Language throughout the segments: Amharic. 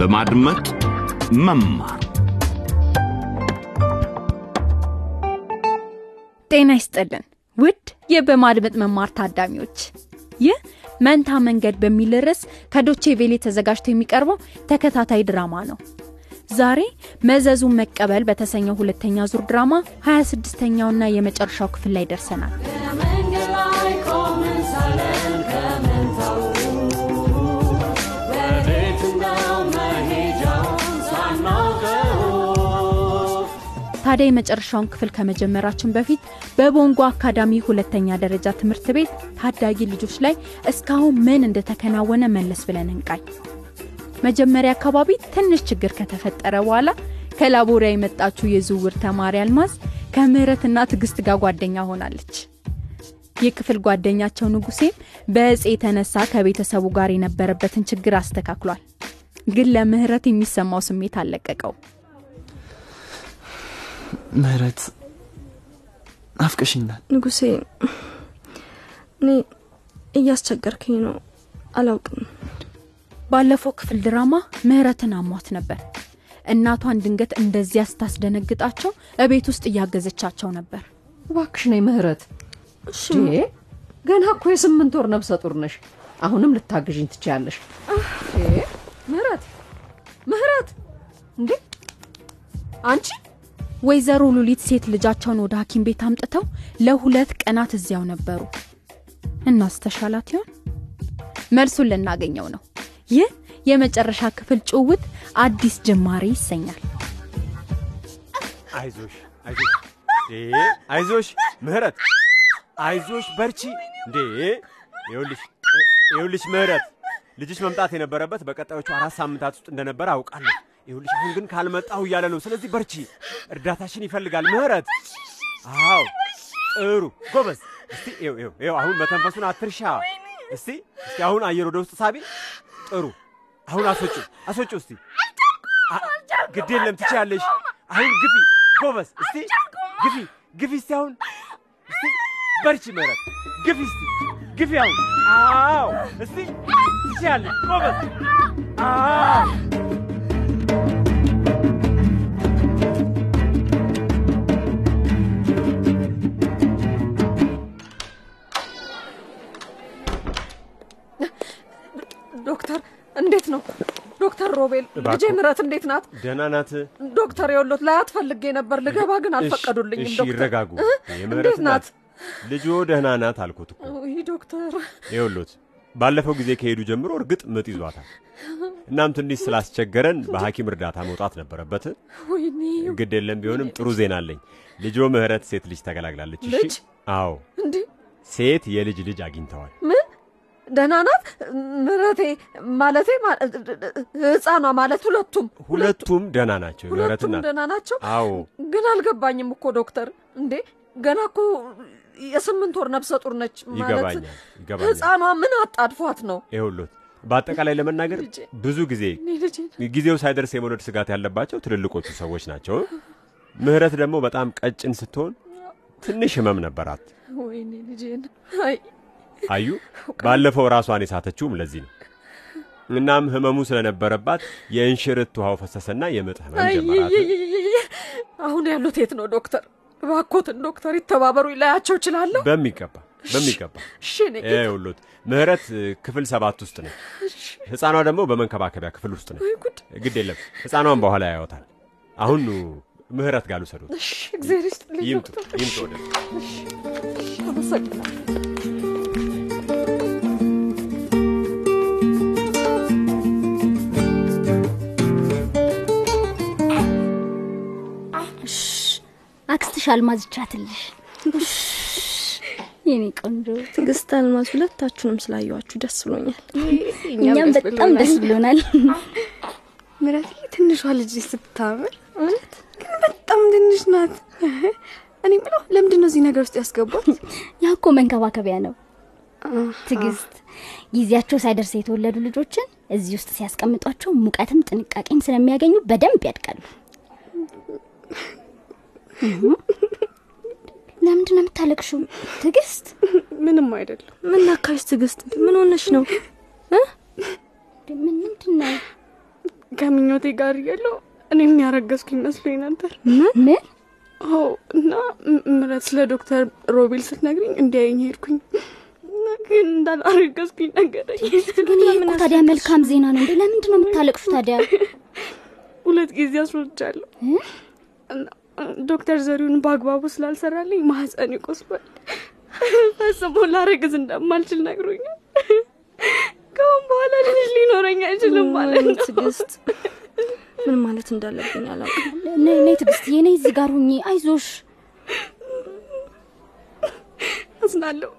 በማድመጥ መማር። ጤና ይስጥልን ውድ የበማድመጥ መማር ታዳሚዎች። ይህ መንታ መንገድ በሚል ርዕስ ከዶቼ ቬሌ ተዘጋጅቶ የሚቀርበው ተከታታይ ድራማ ነው። ዛሬ መዘዙን መቀበል በተሰኘው ሁለተኛ ዙር ድራማ 26ኛውና የመጨረሻው ክፍል ላይ ደርሰናል ታዲያ የመጨረሻውን ክፍል ከመጀመራችን በፊት በቦንጎ አካዳሚ ሁለተኛ ደረጃ ትምህርት ቤት ታዳጊ ልጆች ላይ እስካሁን ምን እንደተከናወነ መለስ ብለን እንቃኝ። መጀመሪያ አካባቢ ትንሽ ችግር ከተፈጠረ በኋላ ከላቦሪያ የመጣችው የዝውውር ተማሪ አልማዝ ከምህረትና ትዕግስት ጋር ጓደኛ ሆናለች። የክፍል ጓደኛቸው ንጉሴም በእጽ የተነሳ ከቤተሰቡ ጋር የነበረበትን ችግር አስተካክሏል። ግን ለምህረት የሚሰማው ስሜት አልለቀቀው ምህረት ናፍቀሽኛል። ንጉሴ እኔ እያስቸገርከኝ ነው። አላውቅም። ባለፈው ክፍል ድራማ ምህረትን አሟት ነበር። እናቷን ድንገት እንደዚያ ስታስደነግጣቸው እቤት ውስጥ እያገዘቻቸው ነበር። እባክሽ ነይ ምህረት። ገና እኮ የስምንት ወር ነብሰ ጡር ነሽ። አሁንም ልታግዥኝ ትችያለሽ። ምህረት! ምህረት! እንዴ! አንቺ ወይዘሮ ሉሊት ሴት ልጃቸውን ወደ ሐኪም ቤት አምጥተው ለሁለት ቀናት እዚያው ነበሩ። እናስተሻላት ይሆን? መልሱን ልናገኘው ነው። ይህ የመጨረሻ ክፍል ጭውውት አዲስ ጅማሬ ይሰኛል። አይዞሽ አይዞሽ። ምህረት። አይዞሽ በርቺ። እንዴ ይኸውልሽ ምህረት። ልጅሽ መምጣት የነበረበት በቀጣዮቹ አራት ሳምንታት ውስጥ እንደነበረ አውቃለሁ ይኸውልሽ አሁን ግን ካልመጣሁ እያለ ነው። ስለዚህ በርቺ እርዳታሽን ይፈልጋል። ምህረት! አዎ ጥሩ ጎበዝ። እስቲ አሁን መተንፈሱን አትርሻ። እስቲ እስቲ አሁን አየር ወደ ውስጥ ሳቢ። ጥሩ አሁን አስወጩ አስወጩ እስቲ። ግድ የለም ትችያለሽ። አሁን ግፊ ጎበዝ። እስቲ ግፊ ግፊ እስቲ አሁን። እስቲ በርቺ ምህረት። ግፊ እስቲ ግፊ አሁን። አዎ እስቲ ትችያለሽ ጎበዝ። አዎ ሮቤል ልጄ ምህረት እንዴት ናት? ደህና ናት። ዶክተር የወሎት ላይ አትፈልጌ ነበር ልገባ ግን አልፈቀዱልኝም እሺ ዶክተር። ይረጋጉ። እንዴት ናት? ልጆ ደህና ናት አልኩት እኮ። ውይ ዶክተር። ይኸውልዎት ባለፈው ጊዜ ከሄዱ ጀምሮ እርግጥ ምጥ ይዟታል። እናም ትንሽ ስላስቸገረን በሐኪም እርዳታ መውጣት ነበረበት። ግድ የለም ቢሆንም ጥሩ ዜና አለኝ። ልጆ ምህረት ሴት ልጅ ተገላግላለች። እሺ? አዎ። ሴት የልጅ ልጅ አግኝተዋል ደህና ናት? ምረቴ ማለቴ ህፃኗ ማለት ሁለቱም ሁለቱም ደህና ናቸው። ሁለቱም ደህና ናቸው? አዎ። ግን አልገባኝም እኮ ዶክተር። እንዴ ገና እኮ የስምንት ወር ነብሰ ጡር ነች ማለት ህፃኗ ምን አጣድፏት ነው? ይኸውልዎት በአጠቃላይ ለመናገር ብዙ ጊዜ ጊዜው ሳይደርስ የመውለድ ስጋት ያለባቸው ትልልቆቹ ሰዎች ናቸው። ምህረት ደግሞ በጣም ቀጭን ስትሆን ትንሽ ህመም ነበራት። ወይኔ ልጄን አይ አዩ ባለፈው ራሷን የሳተችውም ለዚህ ነው። እናም ህመሙ ስለነበረባት የእንሽርት ውሃው ፈሰሰና የምጥ ህመም ጀመራት። አሁን ያሉት የት ነው ዶክተር? እባክዎትን ዶክተር ይተባበሩ ላያቸው እችላለሁ? በሚገባ በሚገባ። ይኸውልዎት ምህረት ክፍል ሰባት ውስጥ ነች። ህፃኗ ደግሞ በመንከባከቢያ ክፍል ውስጥ ጉድ! ግድ የለም። ህፃኗን በኋላ ያዩታል። አሁን ምህረት ጋር ልውሰዱት። እሺ እግዚአብሔር ይስጥልኝ ይምጡ ይምጡ ወደ አመሰግናለሁ አክስትሽ አልማዝ ቻትልሽ የኔ ቆንጆ። ትዕግስት አልማዝ ሁለታችሁንም ስላየዋችሁ ደስ ብሎኛል። እኛም በጣም ደስ ብሎናል። ምረት ትንሿ ልጅ ስታምር እውነት ግን በጣም ትንሽ ናት። እኔ ብለው ለምንድን ነው እዚህ ነገር ውስጥ ያስገቧት? ያ እኮ መንከባከቢያ ነው። ትግስት ጊዜያቸው ሳይደርስ የተወለዱ ልጆችን እዚህ ውስጥ ሲያስቀምጧቸው ሙቀትም ጥንቃቄም ስለሚያገኙ በደንብ ያድጋሉ ለምንድን ነው የምታለቅሽው ትዕግስት? ምንም አይደለም። ምን ነካሽ ትዕግስት? ምን ሆነሽ ነው? ምን ምንድን ነው? ከምኞቴ ጋር እያለሁ እኔም ያረገዝኩኝ መስሎኝ ነበር። ምን እና ምረት ስለ ዶክተር ሮቤል ስትነግሪኝ እንዲያየኝ ሄድኩኝ ግን እንዳላረገዝኩኝ ነገረኝ። ግን ይሄ እኮ ታዲያ መልካም ዜና ነው? ለምንድን ነው የምታለቅሹ ታዲያ? ሁለት ጊዜ አስወልጃለሁ እና ዶክተር ዘሪሁን በአግባቡ ስላልሰራልኝ ማህፀን ይቆስሏል። ፈጽሞ ላረግዝ እንደማልችል ነግሮኛል። ከአሁን በኋላ ልጅ ሊኖረኝ አይችልም ማለት ነው። ትዕግስት፣ ምን ማለት እንዳለብኝ አላውቅም። ነይ ትዕግስትዬ፣ ነይ እዚህ ጋር ሁኚ። አይዞሽ። አዝናለሁ፣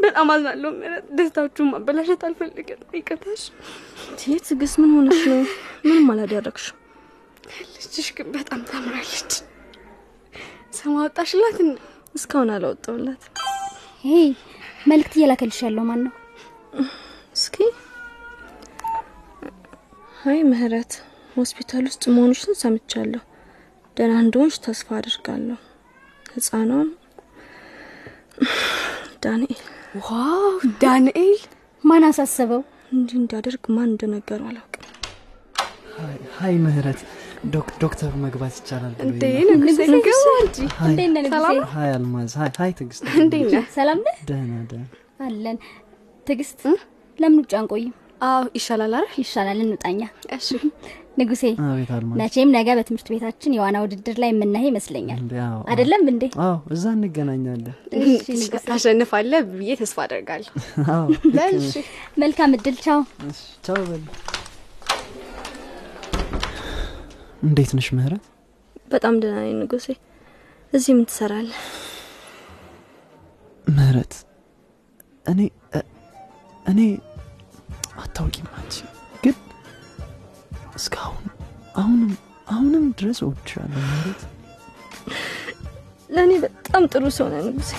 በጣም አዝናለሁ። ምረት ደስታችሁን ማበላሸት አልፈልግም። ይቅርታሽ። ይህ ትዕግስት፣ ምን ሆነሽ ነው? ምንም አላደረግሽም። ልጅሽ ግን በጣም ታምራለች። እና እስካሁን አላወጣውላት። hey መልእክት እየላከልሽ ያለው ማን ነው? እስኪ hi ምህረት፣ ሆስፒታል ውስጥ መሆንሽን ሰምቻለሁ። ደህና እንደሆንሽ ተስፋ አድርጋለሁ። ህፃኗም ዳንኤል wow ዳንኤል ማን አሳሰበው? እንዲህ እንዲያደርግ ማን እንደነገረው አላውቅም። hi ምህረት፣ ዶክ- ዶክተሩ መግባት ይቻላል ብሎ እንዴ ንጉሴ ገባ እንጂ እንዴት ነህ ንጉሴ? hi አልማዝ፣ hi ነህ? ሰላም ነህ? ደህና ደህና። አለን። ትዕግስት ለምን ውጭ አንቆይም? አዎ ይሻላል አይደል? ይሻላል፣ እንውጣ እኛ። እሺ ንጉሴ አቤት አልማዝ። መቼም ነገ በትምህርት ቤታችን የዋና ውድድር ላይ የምናይ ይመስለኛል። አይደለም እንዴ? አዎ እዛ እንገናኛለን። እሺ ንጉሴ፣ ታሸንፋለህ ብዬ ተስፋ አደርጋለሁ። አዎ በል እሺ መልካም እድል። ቻው። እሺ፣ ቻው እንዴት ነሽ ምህረት? በጣም ደህና ነኝ ንጉሴ። እዚህ ምን ትሰራለህ? ምህረት እኔ እኔ አታውቂም አንቺ ግን እስካሁን አሁንም አሁንም ድረስ እወድሻለሁ ምህረት። ለእኔ በጣም ጥሩ ሰው ነህ ንጉሴ።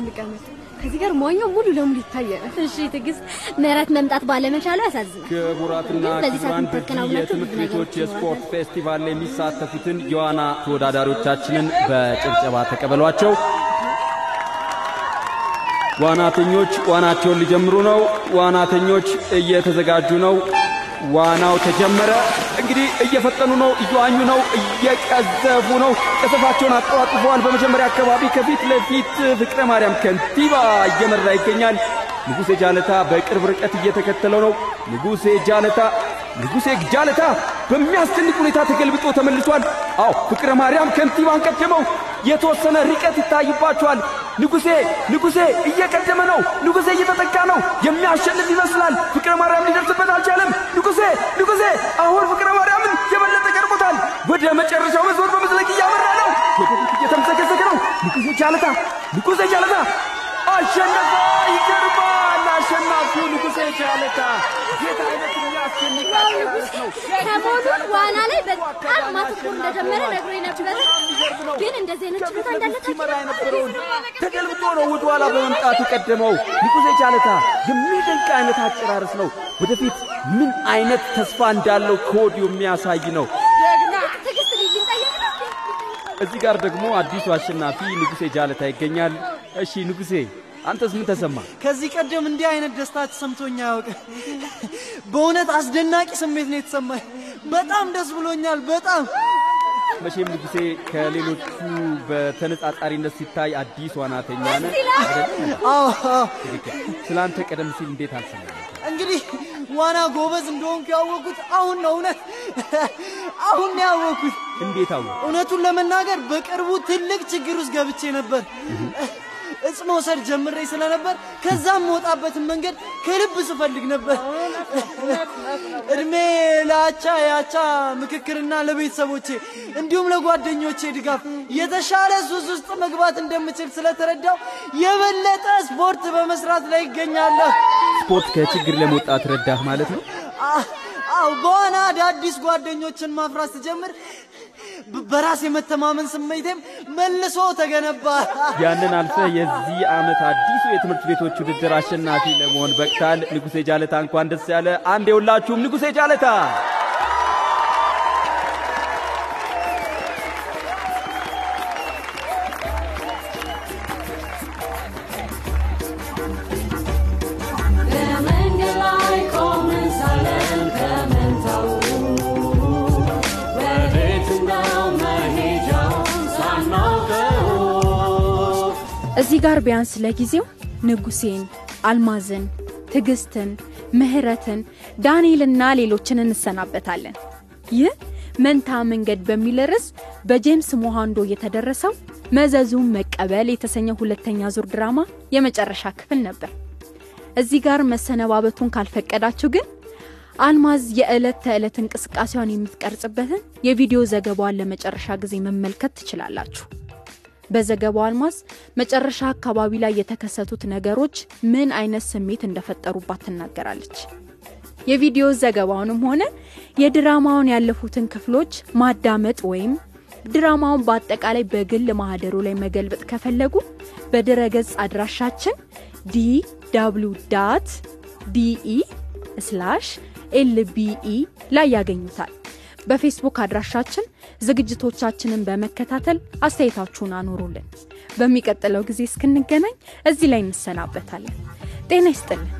እንቀመጥ። ከዚህ ጋር መዋኛው ሙሉ ለሙሉ ይታየናል። እሺ ትዕግስት፣ ምህረት መምጣት ባለመቻሉ ያሳዝናል። ክቡራትና ክቡራን የትምህርት ቤቶች የስፖርት ፌስቲቫል ላይ የሚሳተፉትን የዋና ተወዳዳሪዎቻችንን በጭብጨባ ተቀበሏቸው። ዋናተኞች ዋናቸውን ሊጀምሩ ነው። ዋናተኞች እየተዘጋጁ ነው። ዋናው ተጀመረ። እንግዲህ እየፈጠኑ ነው፣ እየዋኙ ነው፣ እየቀዘፉ ነው። ቀዘፋቸውን አጠዋጥፈዋል። በመጀመሪያ አካባቢ ከፊት ለፊት ፍቅረ ማርያም ከንቲባ እየመራ ይገኛል። ንጉሴ ጃለታ በቅርብ ርቀት እየተከተለው ነው። ንጉሴ ጃለታ ንጉሴ ጃለታ በሚያስደንቅ ሁኔታ ተገልብጦ ተመልሷል። አዎ ፍቅረ ማርያም ከንቲባን ቀደመው። የተወሰነ ርቀት ይታይባቸዋል። ንጉሴ ንጉሴ እየቀደመ ነው። ንጉሴ እየተጠጋ ነው። የሚያሸንፍ ይመስላል። ፍቅረ ማርያም ሊደርስበት አልቻለም። ንጉሴ ንጉሴ አሁን ፍቅረ ማርያምን የበለጠ ቀርቦታል። ወደ መጨረሻው መስመር በመዝለቅ እያመራ ነው። ወደፊት ነው። ንጉሴ ጃለታ ንጉሴ ጃለታ አሸነፈ። ይገርማል። አሸናፊው ንጉሴ ጃለታ አይነት ሰሞኑን ዋና ላይ በጣም ማተኮር እንደጀመረ ነግሮኝ ነበረ። ግን እንደዚህ አይነት ችሎታ እንዳለ ተገልብጦ ነው ወደ ኋላ በመምጣት የቀደመው ንጉሴ ጃለታ። የሚደንቅ አይነት አጨራረስ ነው። ወደፊት ምን አይነት ተስፋ እንዳለው ከወዲሁ የሚያሳይ ነው። ትዕግስት ልጅ ጠየቅ ነው እዚህ ጋር ደግሞ አዲሱ አሸናፊ ንጉሴ ጃለታ ይገኛል። እሺ ንጉሴ አንተስ ምን ተሰማ? ከዚህ ቀደም እንዲህ አይነት ደስታ ተሰምቶኝ አያውቅም። በእውነት አስደናቂ ስሜት ነው የተሰማኝ። በጣም ደስ ብሎኛል። በጣም መቼም ንጉሴ ከሌሎቹ በተነጻጻሪነት ሲታይ አዲስ ዋናተኛ ነህ። አዎ አዎ። ስለ አንተ ቀደም ሲል እንዴት አልሰማም? እንግዲህ ዋና ጎበዝ እንደሆንኩ ያወቅኩት አሁን ነው። እውነት አሁን ነው ያወቅኩት። እንዴት አወቅ? እውነቱን ለመናገር በቅርቡ ትልቅ ችግር ውስጥ ገብቼ ነበር። እጽ መውሰድ ጀምሬ ስለነበር ከዛም መውጣበትን መንገድ ከልብ ስፈልግ ነበር። እድሜ ለአቻ የአቻ ምክክርና ለቤተሰቦቼ እንዲሁም ለጓደኞቼ ድጋፍ የተሻለ ሱስ ውስጥ መግባት እንደምችል ስለተረዳው የበለጠ ስፖርት በመስራት ላይ ይገኛለሁ። ስፖርት ከችግር ለመውጣት ረዳህ ማለት ነው። በዋና አዳዲስ ጓደኞችን ማፍራት ስጀምር በራስ የመተማመን ስሜቴም መልሶ ተገነባ። ያንን አልፈህ የዚህ ዓመት አዲሱ የትምህርት ቤቶች ውድድር አሸናፊ ለመሆን በቅታል። ንጉሴ ጃለታ እንኳን ደስ ያለ። አንድ የሁላችሁም ንጉሴ ጃለታ እዚህ ጋር ቢያንስ ለጊዜው ንጉሴን፣ አልማዝን፣ ትዕግስትን፣ ምህረትን፣ ዳንኤልና ሌሎችን እንሰናበታለን። ይህ መንታ መንገድ በሚል ርዕስ በጄምስ ሞሃንዶ የተደረሰው መዘዙን መቀበል የተሰኘ ሁለተኛ ዙር ድራማ የመጨረሻ ክፍል ነበር። እዚህ ጋር መሰነባበቱን ካልፈቀዳችሁ ግን አልማዝ የዕለት ተዕለት እንቅስቃሴዋን የምትቀርጽበትን የቪዲዮ ዘገባዋን ለመጨረሻ ጊዜ መመልከት ትችላላችሁ። በዘገባው አልማዝ መጨረሻ አካባቢ ላይ የተከሰቱት ነገሮች ምን አይነት ስሜት እንደፈጠሩባት ትናገራለች። የቪዲዮ ዘገባውንም ሆነ የድራማውን ያለፉትን ክፍሎች ማዳመጥ ወይም ድራማውን በአጠቃላይ በግል ማህደሩ ላይ መገልበጥ ከፈለጉ በድረገጽ አድራሻችን DW dot DE slash LBE ላይ ያገኙታል። በፌስቡክ አድራሻችን ዝግጅቶቻችንን በመከታተል አስተያየታችሁን አኖሩልን። በሚቀጥለው ጊዜ እስክንገናኝ እዚህ ላይ እንሰናበታለን። ጤና ይስጥልን።